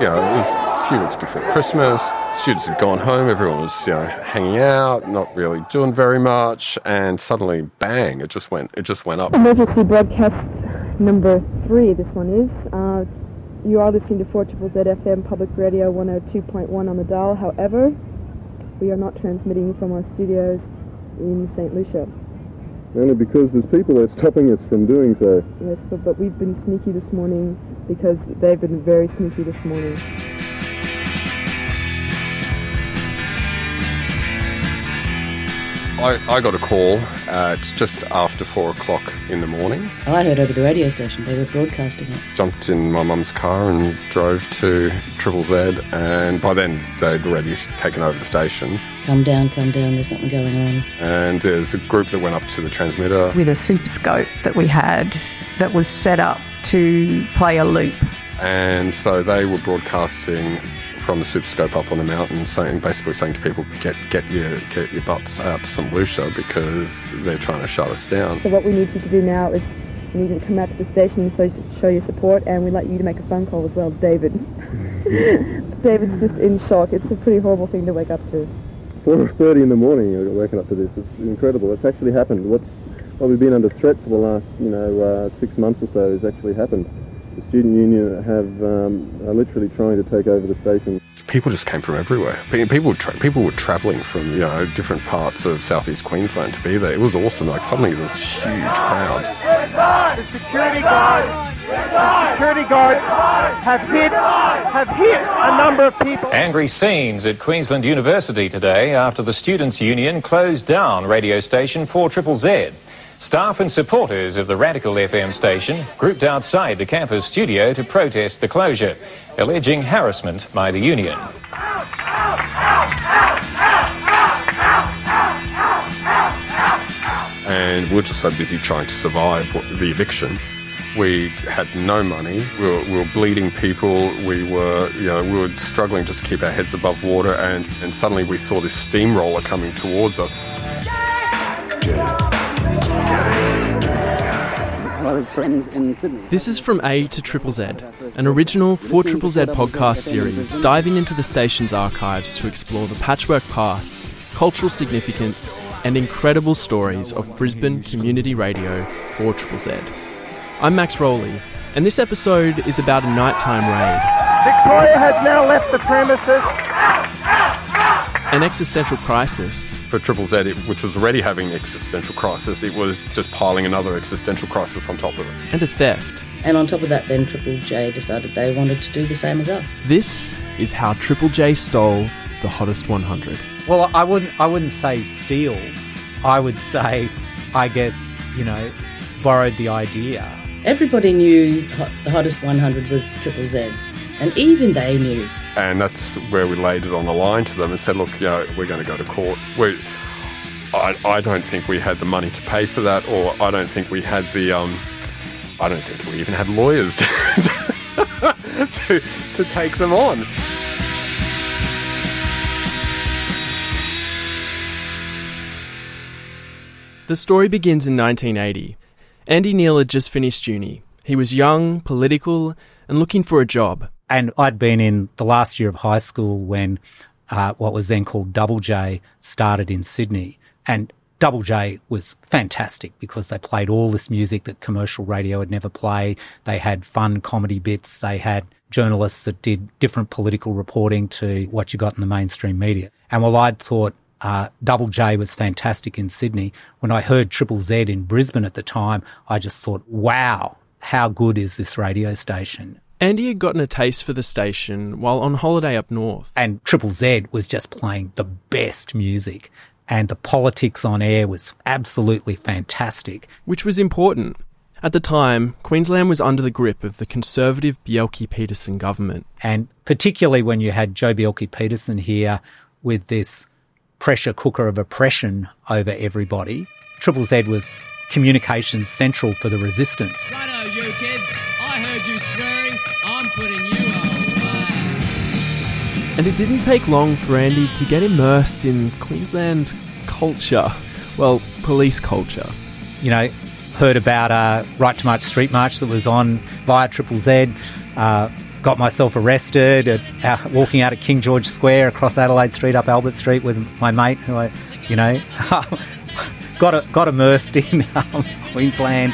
you know, it was a few weeks before Christmas. Students had gone home. Everyone was, you know, hanging out, not really doing very much. And suddenly, bang! It just went. It just went up. Emergency broadcast number three. This one is. Uh, you are listening to 4 ZFM Public Radio 102.1 on the dial. However, we are not transmitting from our studios in St. Lucia. Only because there's people that are stopping us from doing so. Yes, so, but we've been sneaky this morning because they've been very sneaky this morning. I, I got a call at just after four o'clock in the morning. Oh, I heard over the radio station they were broadcasting it. Jumped in my mum's car and drove to Triple Z, and by then they'd already taken over the station. Come down, come down, there's something going on. And there's a group that went up to the transmitter. With a super scope that we had that was set up to play a loop. And so they were broadcasting from the Superscope up on the mountain, saying basically saying to people, get get your get your butts out to St Lucia because they're trying to shut us down. So what we need you to do now is we need you to come out to the station and so, show your support, and we'd like you to make a phone call as well, David. David's just in shock. It's a pretty horrible thing to wake up to. 4.30 in the morning, you're waking up to this. It's incredible. It's actually happened. What's, what we've been under threat for the last, you know, uh, six months or so has actually happened the student union have um, are literally trying to take over the station. People just came from everywhere. People tra- people were travelling from you know different parts of southeast Queensland to be there. It was awesome. Like suddenly there's huge crowds. The security guards, the security guards have hit have hit a number of people. Angry scenes at Queensland University today after the students' union closed down radio station 4 Triple Z. Staff and supporters of the Radical FM station grouped outside the campus studio to protest the closure, alleging harassment by the union. And we are just so busy trying to survive the eviction. We had no money. We were, we were, bleeding people. We were, you know, we were struggling just to keep our heads above water. And, and suddenly we saw this steamroller coming towards us. This is from A to Triple Z, an original 4 Triple Z podcast series diving into the station's archives to explore the patchwork past, cultural significance, and incredible stories of Brisbane community radio 4 Triple Z. I'm Max Rowley, and this episode is about a nighttime raid. Victoria has now left the premises. An existential crisis for Triple Z, which was already having an existential crisis, it was just piling another existential crisis on top of it. And a theft. And on top of that, then Triple J decided they wanted to do the same as us. This is how Triple J stole the hottest 100. Well, I wouldn't. I wouldn't say steal. I would say, I guess you know, borrowed the idea. Everybody knew the hottest 100 was Triple Z's, and even they knew and that's where we laid it on the line to them and said, look, you know, we're going to go to court. We, I, I don't think we had the money to pay for that, or I don't think we had the, um, I don't think we even had lawyers to, to, to take them on. The story begins in 1980. Andy Neal had just finished uni. He was young, political, and looking for a job. And I'd been in the last year of high school when uh, what was then called Double J started in Sydney. And Double J was fantastic because they played all this music that commercial radio had never played. They had fun comedy bits. They had journalists that did different political reporting to what you got in the mainstream media. And while I'd thought uh, Double J was fantastic in Sydney, when I heard Triple Z in Brisbane at the time, I just thought, wow, how good is this radio station? Andy had gotten a taste for the station while on holiday up north. And Triple Z was just playing the best music. And the politics on air was absolutely fantastic. Which was important. At the time, Queensland was under the grip of the conservative Bjelke Petersen government. And particularly when you had Joh Bjelke Petersen here with this pressure cooker of oppression over everybody, Triple Z was communications central for the resistance. Righto, you kids. I heard you swearing. I'm putting you away. And it didn't take long for Andy to get immersed in Queensland culture. Well, police culture. You know, heard about a Right to March street march that was on via Triple Z. uh, got myself arrested at, uh, walking out of King George Square across Adelaide Street up Albert Street with my mate who I, you know, got got immersed in um, Queensland.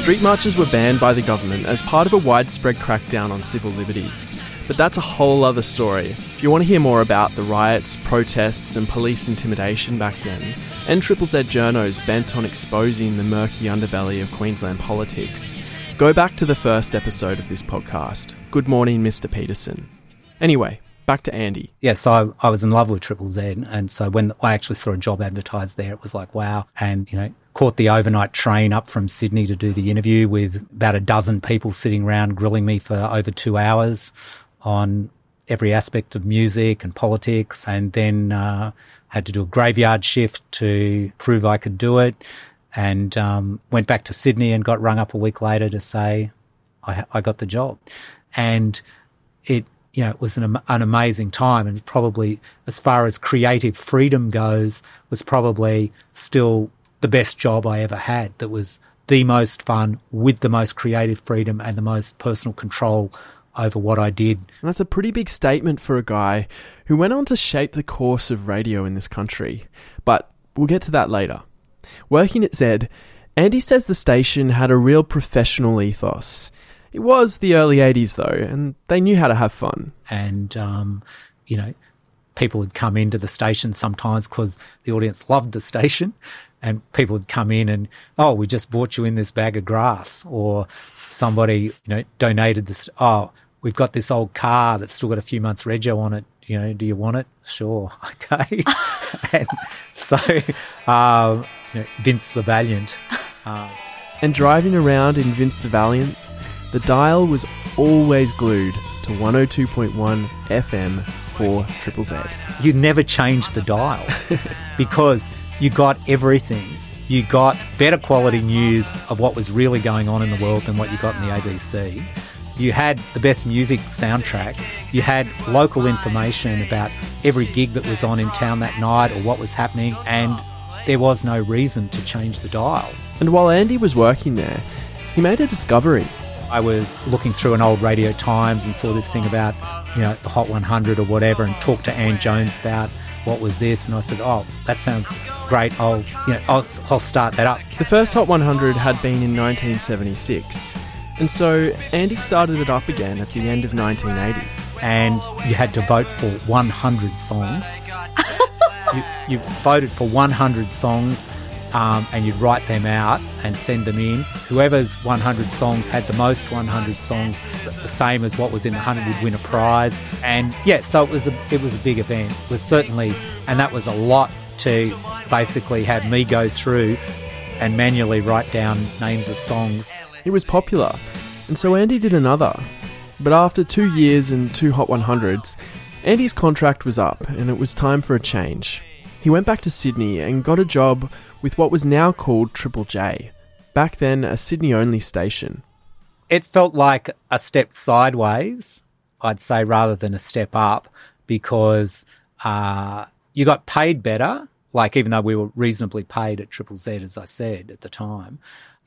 Street marches were banned by the government as part of a widespread crackdown on civil liberties. But that's a whole other story. If you want to hear more about the riots, protests, and police intimidation back then, and Triple Z journos bent on exposing the murky underbelly of Queensland politics, go back to the first episode of this podcast. Good morning, Mr. Peterson. Anyway, back to Andy. Yeah, so I, I was in love with Triple Z, and so when I actually saw a job advertised there, it was like, wow. And, you know, caught the overnight train up from Sydney to do the interview with about a dozen people sitting around grilling me for over two hours on every aspect of music and politics, and then uh, had to do a graveyard shift to prove I could do it, and um, went back to Sydney and got rung up a week later to say I, I got the job, and it you know, it was an, an amazing time. And probably as far as creative freedom goes, was probably still the best job I ever had. That was the most fun with the most creative freedom and the most personal control over what I did. And that's a pretty big statement for a guy who went on to shape the course of radio in this country. But we'll get to that later. Working at Z, Andy says the station had a real professional ethos. It was the early 80s, though, and they knew how to have fun. And, um, you know, people would come into the station sometimes because the audience loved the station. And people would come in and, oh, we just bought you in this bag of grass. Or somebody, you know, donated this, oh, we've got this old car that's still got a few months rego on it. You know, do you want it? Sure. Okay. and so, um, you know, Vince the Valiant. Um, and driving around in Vince the Valiant, the dial was always glued to 102.1 FM for Triple Z. You never changed the dial because you got everything. You got better quality news of what was really going on in the world than what you got in the ABC. You had the best music soundtrack. You had local information about every gig that was on in town that night or what was happening, and there was no reason to change the dial. And while Andy was working there, he made a discovery. I was looking through an old Radio Times and saw this thing about, you know, the Hot 100 or whatever, and talked to Ann Jones about what was this, and I said, oh, that sounds great. I'll, you know, I'll, I'll start that up. The first Hot 100 had been in 1976, and so Andy started it up again at the end of 1980. And you had to vote for 100 songs. you, you voted for 100 songs um, and you'd write them out and send them in. Whoever's 100 songs had the most 100 songs, the same as what was in the 100, would win a prize. And yeah, so it was a it was a big event. It was certainly, and that was a lot to basically have me go through and manually write down names of songs. It was popular, and so Andy did another. But after two years and two Hot 100s, Andy's contract was up, and it was time for a change. He went back to Sydney and got a job with what was now called Triple J, back then a Sydney only station. It felt like a step sideways, I'd say, rather than a step up, because uh, you got paid better. Like, even though we were reasonably paid at Triple Z, as I said at the time,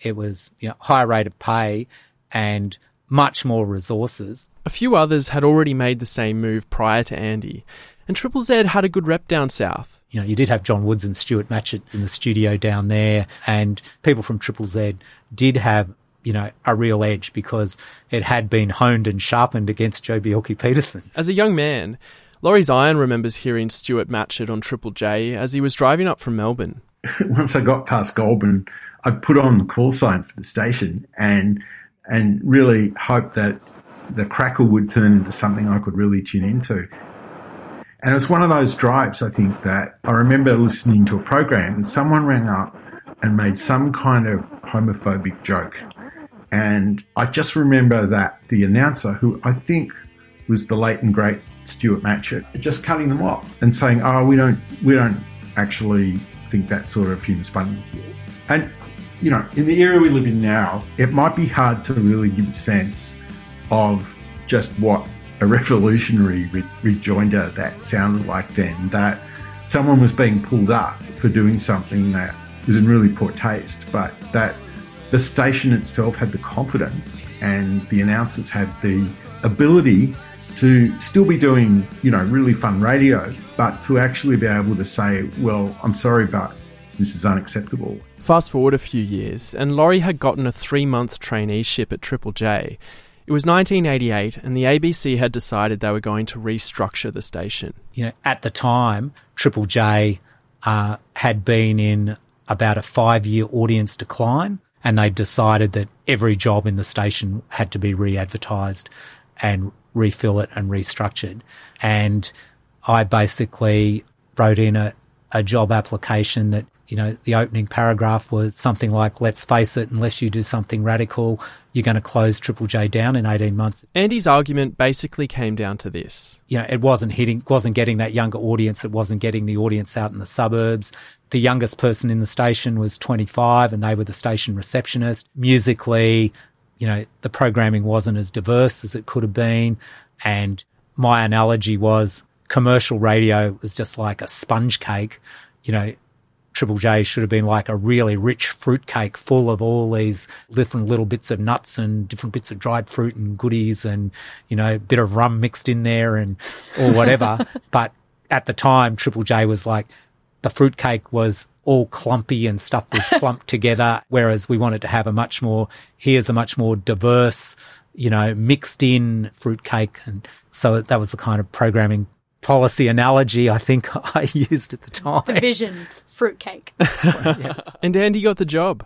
it was you know, higher rate of pay and much more resources. A few others had already made the same move prior to Andy, and Triple Z had a good rep down south you know, you did have John Woods and Stuart Matchett in the studio down there, and people from Triple Z did have, you know, a real edge because it had been honed and sharpened against Joh Bjelke Petersen. As a young man, Lawrie Zion remembers hearing Stuart Matchett on Triple J as he was driving up from Melbourne. Once I got past Goulburn, I put on the call sign for the station and and really hoped that the crackle would turn into something I could really tune into. And it was one of those drives, I think, that I remember listening to a program and someone rang up and made some kind of homophobic joke. And I just remember that the announcer, who I think was the late and great Stuart Matchett, just cutting them off and saying, "Oh, we don't, we don't actually think that sort of humor's funny." And you know, in the era we live in now, it might be hard to really give a sense of just what a revolutionary re- rejoinder that sounded like then that someone was being pulled up for doing something that was in really poor taste, but that the station itself had the confidence and the announcers had the ability to still be doing, you know, really fun radio, but to actually be able to say, well, I'm sorry, but this is unacceptable. Fast forward a few years, and Lawrie had gotten a three month traineeship at Triple J. It was 1988, and the ABC had decided they were going to restructure the station. You know, at the time, Triple J uh, had been in about a five year audience decline, and they decided that every job in the station had to be re advertised and refill it and restructured. And I basically wrote in a, a job application that, you know, the opening paragraph was something like, let's face it, unless you do something radical, you're going to close Triple J down in 18 months. Andy's argument basically came down to this. You know, it wasn't hitting, wasn't getting that younger audience. It wasn't getting the audience out in the suburbs. The youngest person in the station was 25 and they were the station receptionist. Musically, you know, the programming wasn't as diverse as it could have been. And my analogy was commercial radio was just like a sponge cake. You know, Triple J should have been like a really rich fruit cake full of all these different little bits of nuts and different bits of dried fruit and goodies and, you know, a bit of rum mixed in there and, or whatever. but at the time, Triple J was like, the fruitcake was all clumpy and stuff was clumped together, whereas we wanted to have a much more, here's a much more diverse, you know, mixed in fruitcake. And so that was the kind of programming policy analogy I think I used at the time. The vision fruitcake. yeah. And Andy got the job.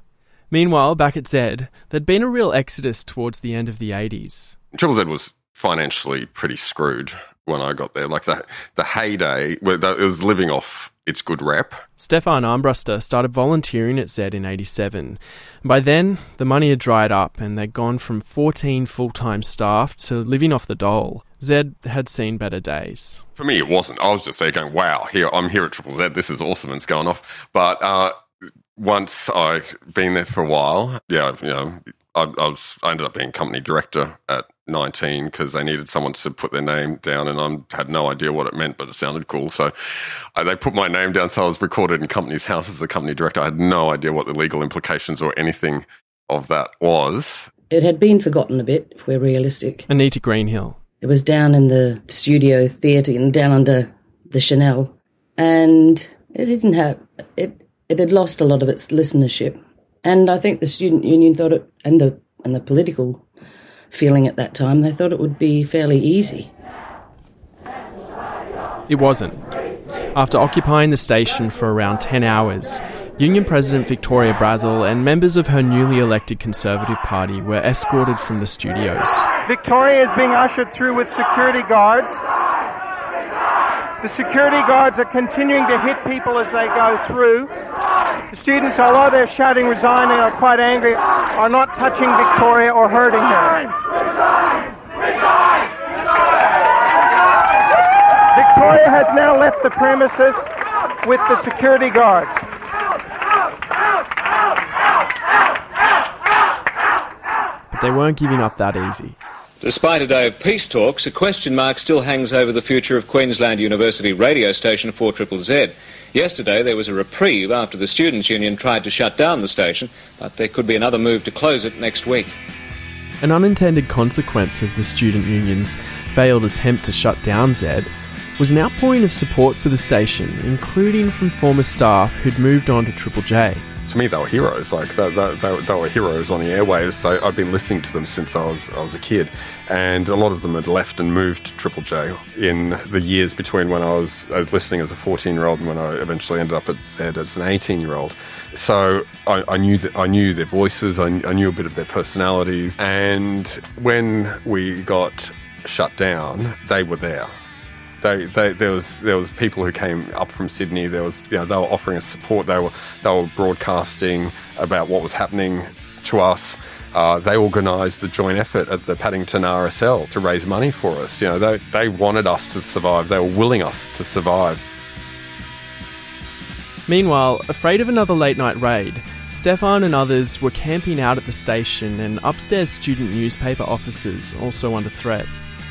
Meanwhile, back at Zed, there'd been a real exodus towards the end of the 80s. Triple Z was financially pretty screwed when I got there. Like the the heyday, it was living off its good rep. Stefan Armbruster started volunteering at Zed in 87. By then, the money had dried up and they'd gone from 14 full time staff to living off the dole. Zed had seen better days. For me, it wasn't. I was just there going, wow, here I'm here at Triple Z. This is awesome. It's going off. But uh, once I've been there for a while, yeah, you know, I, I, was I ended up being company director at 19 because they needed someone to put their name down, and I had no idea what it meant, but it sounded cool. So uh, they put my name down. So I was recorded in company's house as the company director. I had no idea what the legal implications or anything of that was. It had been forgotten a bit, if we're realistic. Anita Greenhill. It was down in the studio theatre and down under the Schonell, and it didn't have it. It had lost a lot of its listenership, and I think the student union thought it, and the and the political feeling at that time, they thought it would be fairly easy. It wasn't. After occupying the station for around 10 hours, Union President Victoria Brazel and members of her newly elected Conservative Party were escorted from the studios. Victoria is being ushered through with security guards. The security guards are continuing to hit people as they go through. The students, although they're shouting resign and are quite angry, are not touching Victoria or hurting her. Victoria has now left the premises with the security guards. But they weren't giving up that easy. Despite a day of peace talks, a question mark still hangs over the future of Queensland University radio station 4ZZZ. Yesterday there was a reprieve after the Students' Union tried to shut down the station, but there could be another move to close it next week. An unintended consequence of the Student Union's failed attempt to shut down Zed was an outpouring of support for the station, including from former staff who'd moved on to Triple J to me, they were heroes. Like they, they, they, they, were heroes on the airwaves. So I'd been listening to them since I was I was a kid, and a lot of them had left and moved to Triple J in the years between when I was, I was listening as a 14 year old and when I eventually ended up at Zed as an 18 year old. So I, I, knew that I knew their voices. I, I knew a bit of their personalities, and when we got shut down, they were there. They, they, there was there was people who came up from Sydney. There was you know they were offering us support. They were they were broadcasting about what was happening to us. Uh, they organised the joint effort at the Paddington RSL to raise money for us. You know they they wanted us to survive. They were willing us to survive. Meanwhile, afraid of another late night raid, Stefan and others were camping out at the station, and upstairs student newspaper offices also under threat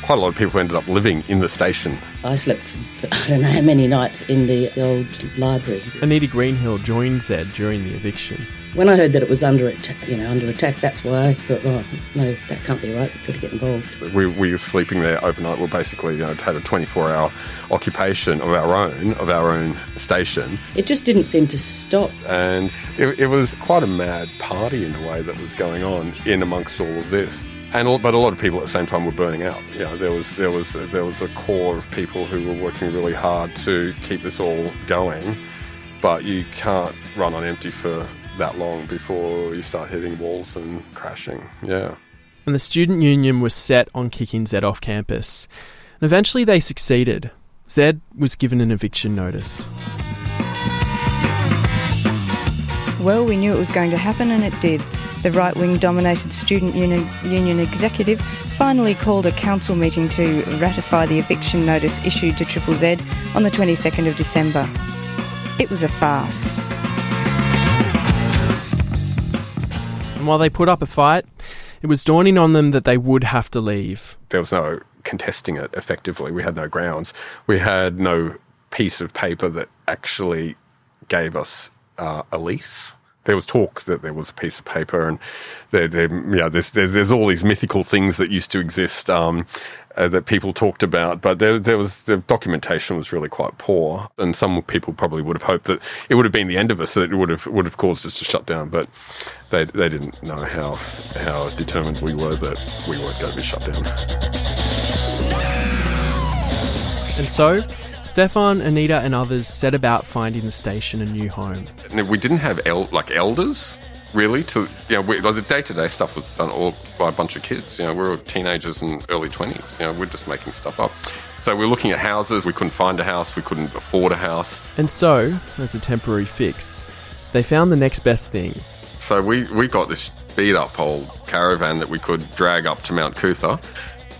quite a lot of people ended up living in the station. I slept for I don't know how many nights in the, the old library. Anita Greenhill joined Zed during the eviction. When I heard that it was under attack, you know, under attack, that's why I thought, oh no, that can't be right. We've got to get involved. We, we were sleeping there overnight. We are basically you know, had a 24-hour occupation of our own, of our own station. It just didn't seem to stop. And it, it was quite a mad party in a way that was going on in amongst all of this. And but a lot of people at the same time were burning out. You know, there was there was there was a core of people who were working really hard to keep this all going, but you can't run on empty for that long before you start hitting walls and crashing. Yeah. And the student union was set on kicking Zed off campus. And eventually they succeeded. Zed was given an eviction notice. Well, we knew it was going to happen, and it did. The right wing dominated student union, union executive finally called a council meeting to ratify the eviction notice issued to Triple Z on the 22nd of December. It was a farce. And while they put up a fight, it was dawning on them that they would have to leave. There was no contesting it effectively. We had no grounds. We had no piece of paper that actually gave us uh, a lease. There was talk that there was a piece of paper, and there, there, you know, there's, there's, there's all these mythical things that used to exist um, uh, that people talked about, but there, there was the documentation was really quite poor, and some people probably would have hoped that it would have been the end of us, that it would have would have caused us to shut down, but they they didn't know how how determined we were that we weren't going to be shut down. And so, Stefan, Anita, and others set about finding the station a new home. And we didn't have el- like elders really to you know we, like the day-to-day stuff was done all by a bunch of kids you know we were teenagers and early 20s you know we're just making stuff up so we we're looking at houses we couldn't find a house we couldn't afford a house And so, as a temporary fix, they found the next best thing. so we, we got this beat up old caravan that we could drag up to Mount Coot-tha.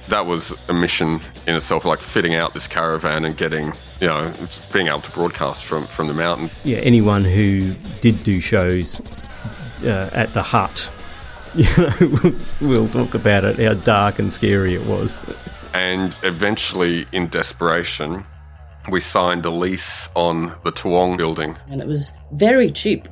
That was a mission in itself, like fitting out this caravan and getting, you know, being able to broadcast from, from the mountain. yeah, anyone who did do shows uh, at the hut, you know, we'll talk about it, how dark and scary it was. And eventually, in desperation, we signed a lease on the Toowong building. And it was very cheap,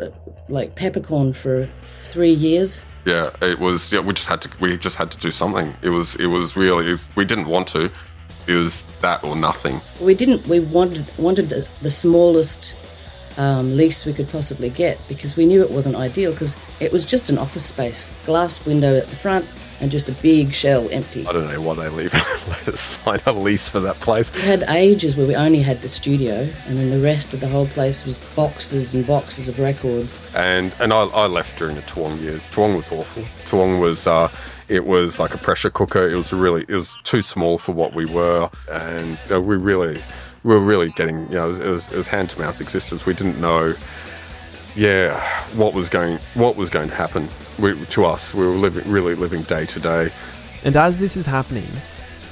like peppercorn for three years. Yeah, it was. Yeah, we just had to. We just had to do something. It was. It was really. If we didn't want to, it was that or nothing. We didn't. We wanted wanted the, the smallest um, lease we could possibly get because we knew it wasn't ideal because it was just an office space, glass window at the front, and just a big shell empty. I don't know why they leave let us sign a lease for that place. We had ages where we only had the studio, and then the rest of the whole place was boxes and boxes of records. And and I, I left during the Toowong years. Toowong was awful. Toowong was. Uh, it was like a pressure cooker. It was really. It was too small for what we were, and uh, we really, we were really getting. You know, it was, it was hand to mouth existence. We didn't know. Yeah, what was going what was going to happen we, to us? We were living really living day to day. And as this is happening,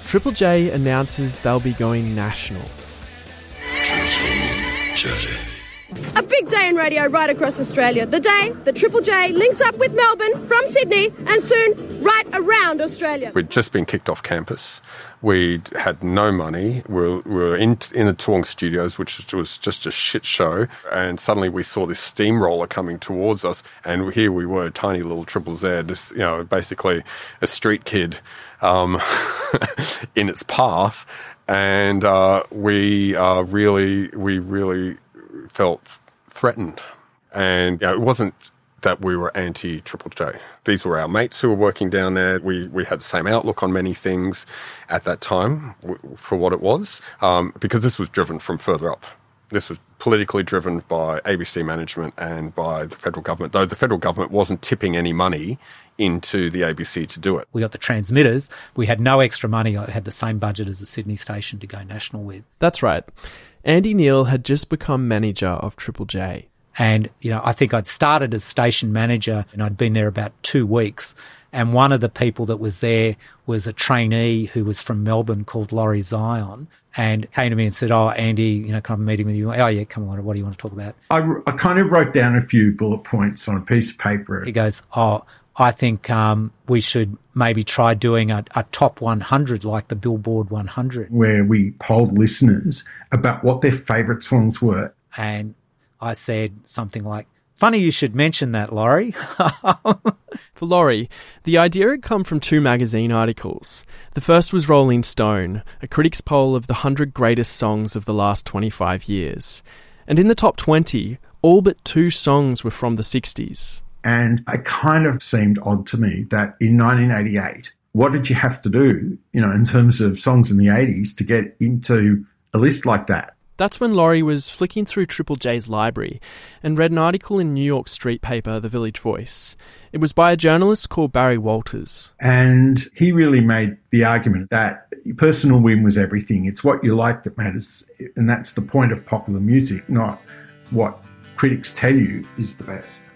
Triple J announces they'll be going national. A big day in radio right across Australia. The day the Triple J links up with Melbourne from Sydney and soon right around Australia. We'd just been kicked off campus. We had no money. We were, we were in, in the Toowong studios, which was just a shit show. And suddenly we saw this steamroller coming towards us. And here we were, tiny little Triple Z, you know, basically a street kid um, in its path. And uh, we uh, really, we really felt threatened. And you know, it wasn't that we were anti Triple J. These were our mates who were working down there. We, we had the same outlook on many things at that time w- for what it was, um, because this was driven from further up. This was politically driven by ABC management and by the federal government, though the federal government wasn't tipping any money into the ABC to do it. We got the transmitters. We had no extra money. I had the same budget as the Sydney station to go national with. That's right. Andy Neal had just become manager of Triple J. And, you know, I think I'd started as station manager and I'd been there about two weeks. And one of the people that was there was a trainee who was from Melbourne called Lawrie Zion and came to me and said, Oh, Andy, you know, come I have a meeting with you? Oh, yeah, come on. What do you want to talk about? I, I kind of wrote down a few bullet points on a piece of paper. He goes, Oh, I think um, we should maybe try doing a, a, top 100 like the Billboard 100. Where we polled listeners about what their favourite songs were. And I said something like, Funny you should mention that, Lawrie. For Lawrie, the idea had come from two magazine articles. The first was Rolling Stone, a critic's poll of the 100 greatest songs of the last 25 years. And in the top 20, all but two songs were from the 60s. And it kind of seemed odd to me that in 1988, what did you have to do, you know, in terms of songs in the 80s to get into a list like that? That's when Lawrie was flicking through Triple J's library and read an article in New York street paper, The Village Voice. It was by a journalist called Barry Walters. And he really made the argument that personal whim was everything. It's what you like that matters. And that's the point of popular music, not what critics tell you is the best.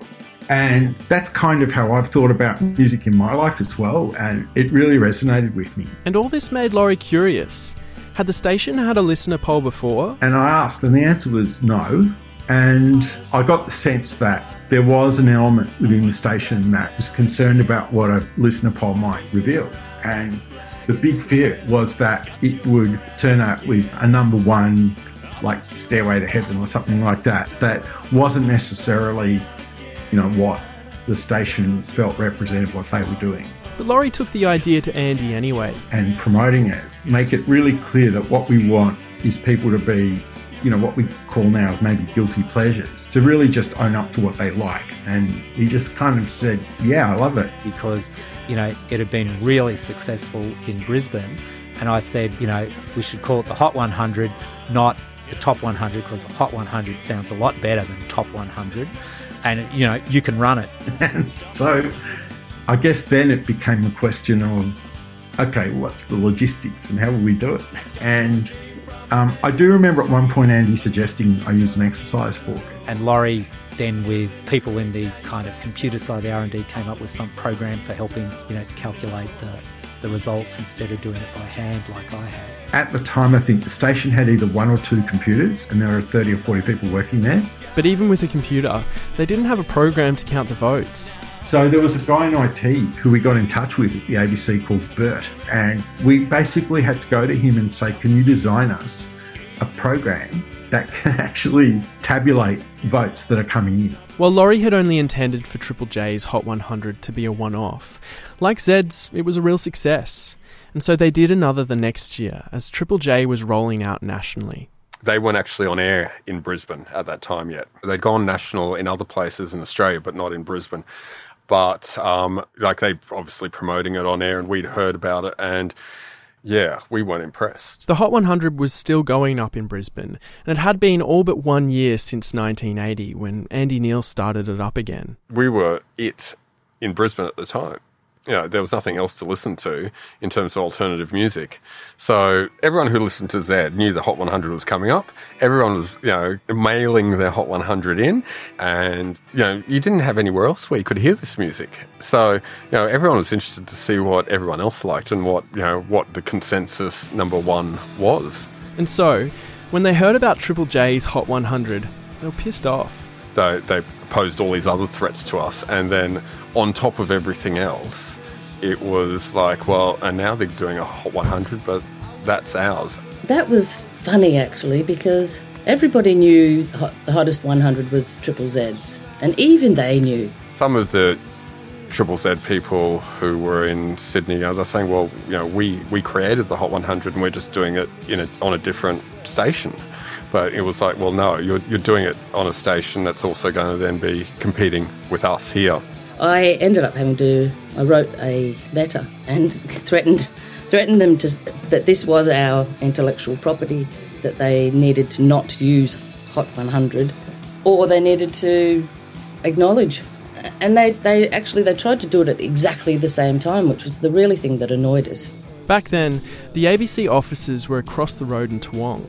And that's kind of how I've thought about music in my life as well. And it really resonated with me. And all this made Lawrie curious. Had the station had a listener poll before? And I asked, and the answer was no. And I got the sense that there was an element within the station that was concerned about what a listener poll might reveal. And the big fear was that it would turn up with a number one, like Stairway to Heaven or something like that, that wasn't necessarily you know, what the station felt represented what they were doing. But Lawrie took the idea to Andy anyway. And promoting it, make it really clear that what we want is people to be, you know, what we call now maybe guilty pleasures, to really just own up to what they like. And he just kind of said, Yeah, I love it. Because, you know, it had been really successful in Brisbane. And I said, you know, we should call it the Hot 100, not the Top 100, because the Hot 100 sounds a lot better than Top 100 and you know you can run it. and so, I guess then it became a question of, okay, what's the logistics and how will we do it? And um, I do remember at one point Andy suggesting I use an exercise book, and Lawrie then with people in the kind of computer side of the R&D came up with some program for helping you know calculate the the results instead of doing it by hand like I had. At the time, I think the station had either one or two computers, and there were 30 or 40 people working there. But even with a computer, they didn't have a program to count the votes. So there was a guy in IT who we got in touch with at the ABC called Bert, and we basically had to go to him and say, Can you design us a program that can actually tabulate votes that are coming in? While Lawrie had only intended for Triple J's Hot 100 to be a one off, like Zed's, it was a real success. And so they did another the next year as Triple J was rolling out nationally. They weren't actually on air in Brisbane at that time yet. They'd gone national in other places in Australia, but not in Brisbane. But um, like they obviously promoting it on air, and we'd heard about it, and yeah, we weren't impressed. The Hot 100 was still going up in Brisbane, and it had been all but one year since 1980 when Andy Neal started it up again. We were it in Brisbane at the time you know, there was nothing else to listen to in terms of alternative music. So everyone who listened to Zed knew the Hot 100 was coming up. Everyone was, you know, mailing their Hot 100 in, and you know, you didn't have anywhere else where you could hear this music. So you know, everyone was interested to see what everyone else liked and what you know what the consensus number one was. And so, when they heard about Triple J's Hot 100, they were pissed off. They, they posed all these other threats to us, and then on top of everything else, it was like, well, and now they're doing a Hot 100, but that's ours. That was funny actually because everybody knew the hottest 100 was Triple Z's, and even they knew. Some of the Triple Z people who were in Sydney, you know, they're saying, well, you know, we, we created the Hot 100 and we're just doing it in a, on a different station. But it was like, well, no, you're, you're doing it on a station that's also going to then be competing with us here. I ended up having to. I wrote a letter and threatened threatened them to that this was our intellectual property, that they needed to not use Hot 100, or they needed to acknowledge. And they, they actually they tried to do it at exactly the same time, which was the really thing that annoyed us. Back then, the ABC offices were across the road in Toowong,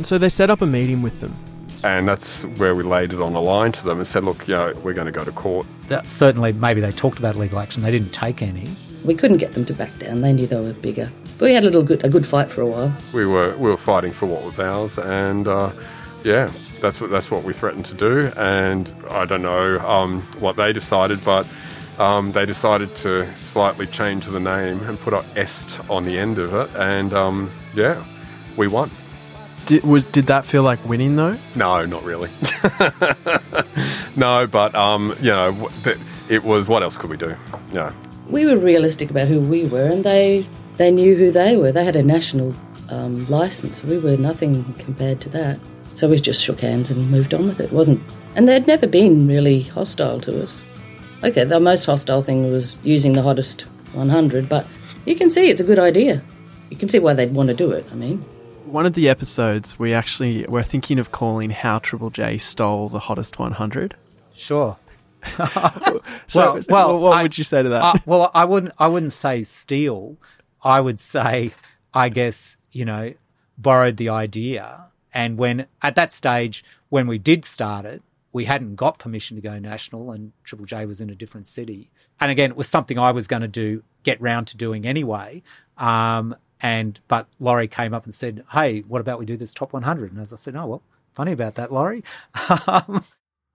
and so they set up a meeting with them and that's where we laid it on a line to them and said, look, you know, we're going to go to court. That certainly, maybe they talked about legal action. They didn't take any. We couldn't get them to back down. They knew they were bigger. But we had a little good, a good fight for a while. We were we were fighting for what was ours, and uh, yeah, that's what that's what we threatened to do. And I don't know um, what they decided, but um, they decided to slightly change the name and put a est on the end of it, and um, yeah, we won. Did, was, did that feel like winning though? No, not really. no, but um, you know, it was. What else could we do? Yeah, We were realistic about who we were, and they they knew who they were. They had a national um, license. We were nothing compared to that. So we just shook hands and moved on with it. it wasn't, and they'd never been really hostile to us. Okay, the most hostile thing was using the hottest 100, but you can see it's a good idea. You can see why they'd want to do it. I mean, One of the episodes we actually were thinking of calling "How Triple J Stole the Hottest 100." Sure. So, well what I- would you say to that? well, I wouldn't. I wouldn't say steal. I would say, I guess you know, borrowed the idea. And when at that stage, when we did start it, we hadn't got permission to go national, and Triple J was in a different city. And again, it was something I was going to do, get round to doing anyway. Um, and but Lawrie came up and said, "Hey, what about we do this top 100?" And as I said, "Oh well, funny about that, Lawrie." Um,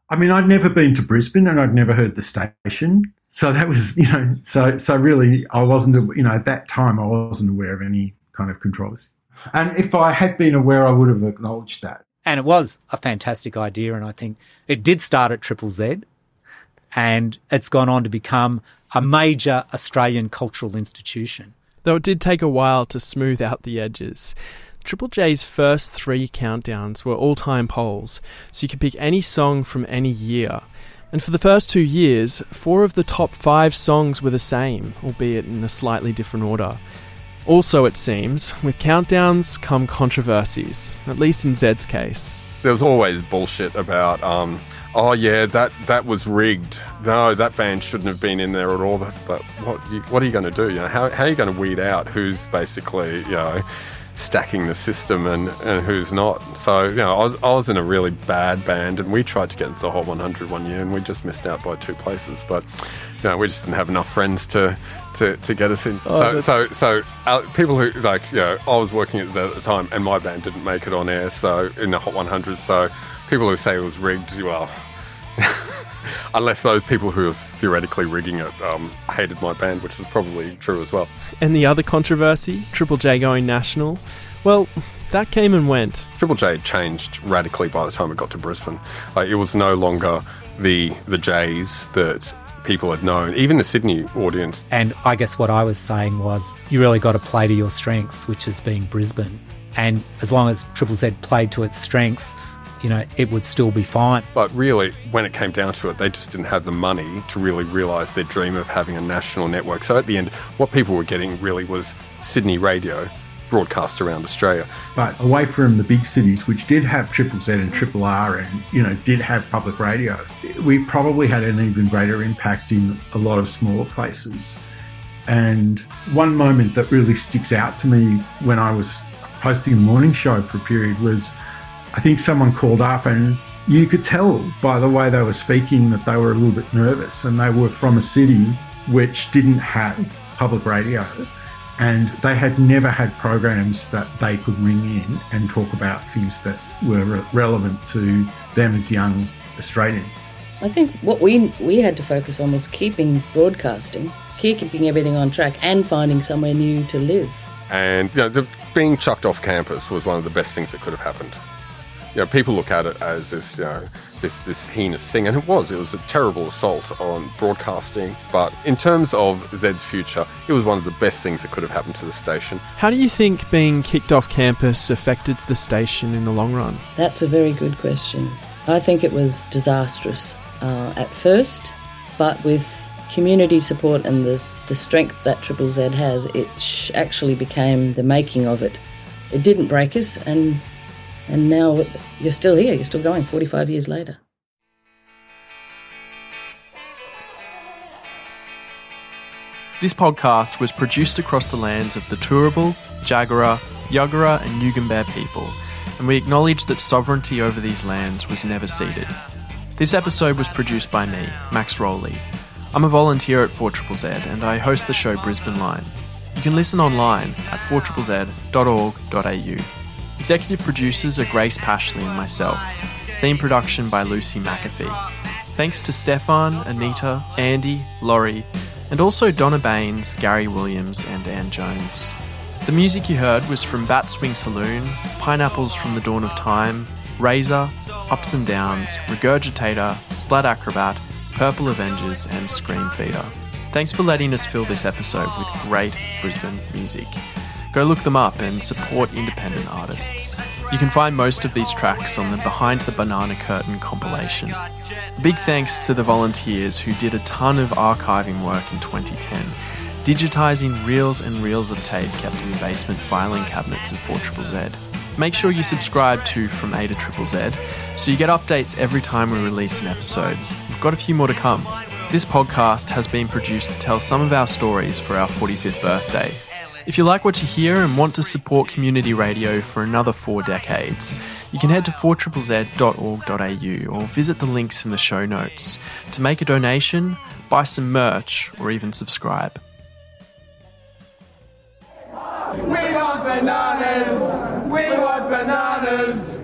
I mean, I'd never been to Brisbane and I'd never heard the station. So that was, you know, so so really, I wasn't, you know, at that time, I wasn't aware of any kind of controversy. And if I had been aware, I would have acknowledged that. And it was a fantastic idea. And I think it did start at Triple Z and it's gone on to become a major Australian cultural institution. Though it did take a while to smooth out the edges. Triple J's first three countdowns were all time polls, so you could pick any song from any year. And for the first two years, four of the top five songs were the same, albeit in a slightly different order. Also, it seems, with countdowns come controversies, at least in Zed's case. there was always bullshit about, um, oh yeah, that that was rigged. No, that band shouldn't have been in there at all. That's that. What you, what are you going to do? You know, how how are you going to weed out who's basically you know stacking the system and, and who's not? So you know, I was I was in a really bad band, and we tried to get into the Hot 100 one year, and we just missed out by two places. But you know, we just didn't have enough friends to. To, to get us in, Oh, so so so uh, people who like you know I was working at the time and my band didn't make it on air so in the Hot 100 so people who say it was rigged well unless those people who are theoretically rigging it um, hated my band which is probably true as well And the other controversy, Triple J going national, well, that came and went. Triple J had changed radically by the time it got to Brisbane like it was no longer the the Jays that people had known even the Sydney audience And I guess what I was saying was you really got to play to your strengths, which is being Brisbane. And as long as Triple Z played to its strengths, you know, it would still be fine. But really, when it came down to it, they just didn't have the money to really realise their dream of having a national network. So at the end, what people were getting really was Sydney radio broadcast around Australia. But away from the big cities, which did have Triple Z and Triple R and, you know, did have public radio, we probably had an even greater impact in a lot of smaller places. And one moment that really sticks out to me when I was hosting a morning show for a period was I think someone called up and you could tell by the way they were speaking that they were a little bit nervous and they were from a city which didn't have public radio and they had never had programs that they could ring in and talk about things that were re- relevant to them as young Australians. I think what we we had to focus on was keeping broadcasting, keeping everything on track, and finding somewhere new to live. And you know, the, being chucked off campus was one of the best things that could have happened. You know, people look at it as this, you know, this this heinous thing, and it was. It was a terrible assault on broadcasting. But in terms of Zed's future, it was one of the best things that could have happened to the station. How do you think being kicked off campus affected the station in the long run? That's a very good question. I think it was disastrous uh, at first, but with community support and the, the strength that Triple Z has, it sh- actually became the making of it. It didn't break us, and and now you're still here. You're still going 45 years later. This podcast was produced across the lands of the Turrbal, Jagera, Yuggera, and Yugambeh people, and we acknowledge that sovereignty over these lands was never ceded. This episode was produced by me, Max Rowley. I'm a volunteer at 4ZZZ and I host the show Brisbane Line. You can listen online at 4ZZZ.org.au. Executive producers are Grace Pashley and myself. Theme production by Lucy McAfee. Thanks to Stefan, Anita, Andy, Lawrie, and also Donna Baines, Gary Williams, and Anne Jones. The music you heard was from Bat Swing Saloon, Pineapples from the Dawn of Time, Razor, Ups and Downs, Regurgitator, Splat Acrobat, Purple Avengers, and Screamfeeder. Thanks for letting us fill this episode with great Brisbane music. Go look them up and support independent artists. You can find most of these tracks on the Behind the Banana Curtain compilation. Big thanks to the volunteers who did a ton of archiving work in 2010, digitising reels and reels of tape kept in the basement filing cabinets of 4ZZZ. Make sure you subscribe to From A to Triple Z so you get updates every time we release an episode. We've got a few more to come. This podcast has been produced to tell some of our stories for our 45th birthday. If you like what you hear and want to support community radio for another four decades, you can head to 4ZZZ.org.au or visit the links in the show notes to make a donation, buy some merch, or even subscribe. We want bananas! We want bananas!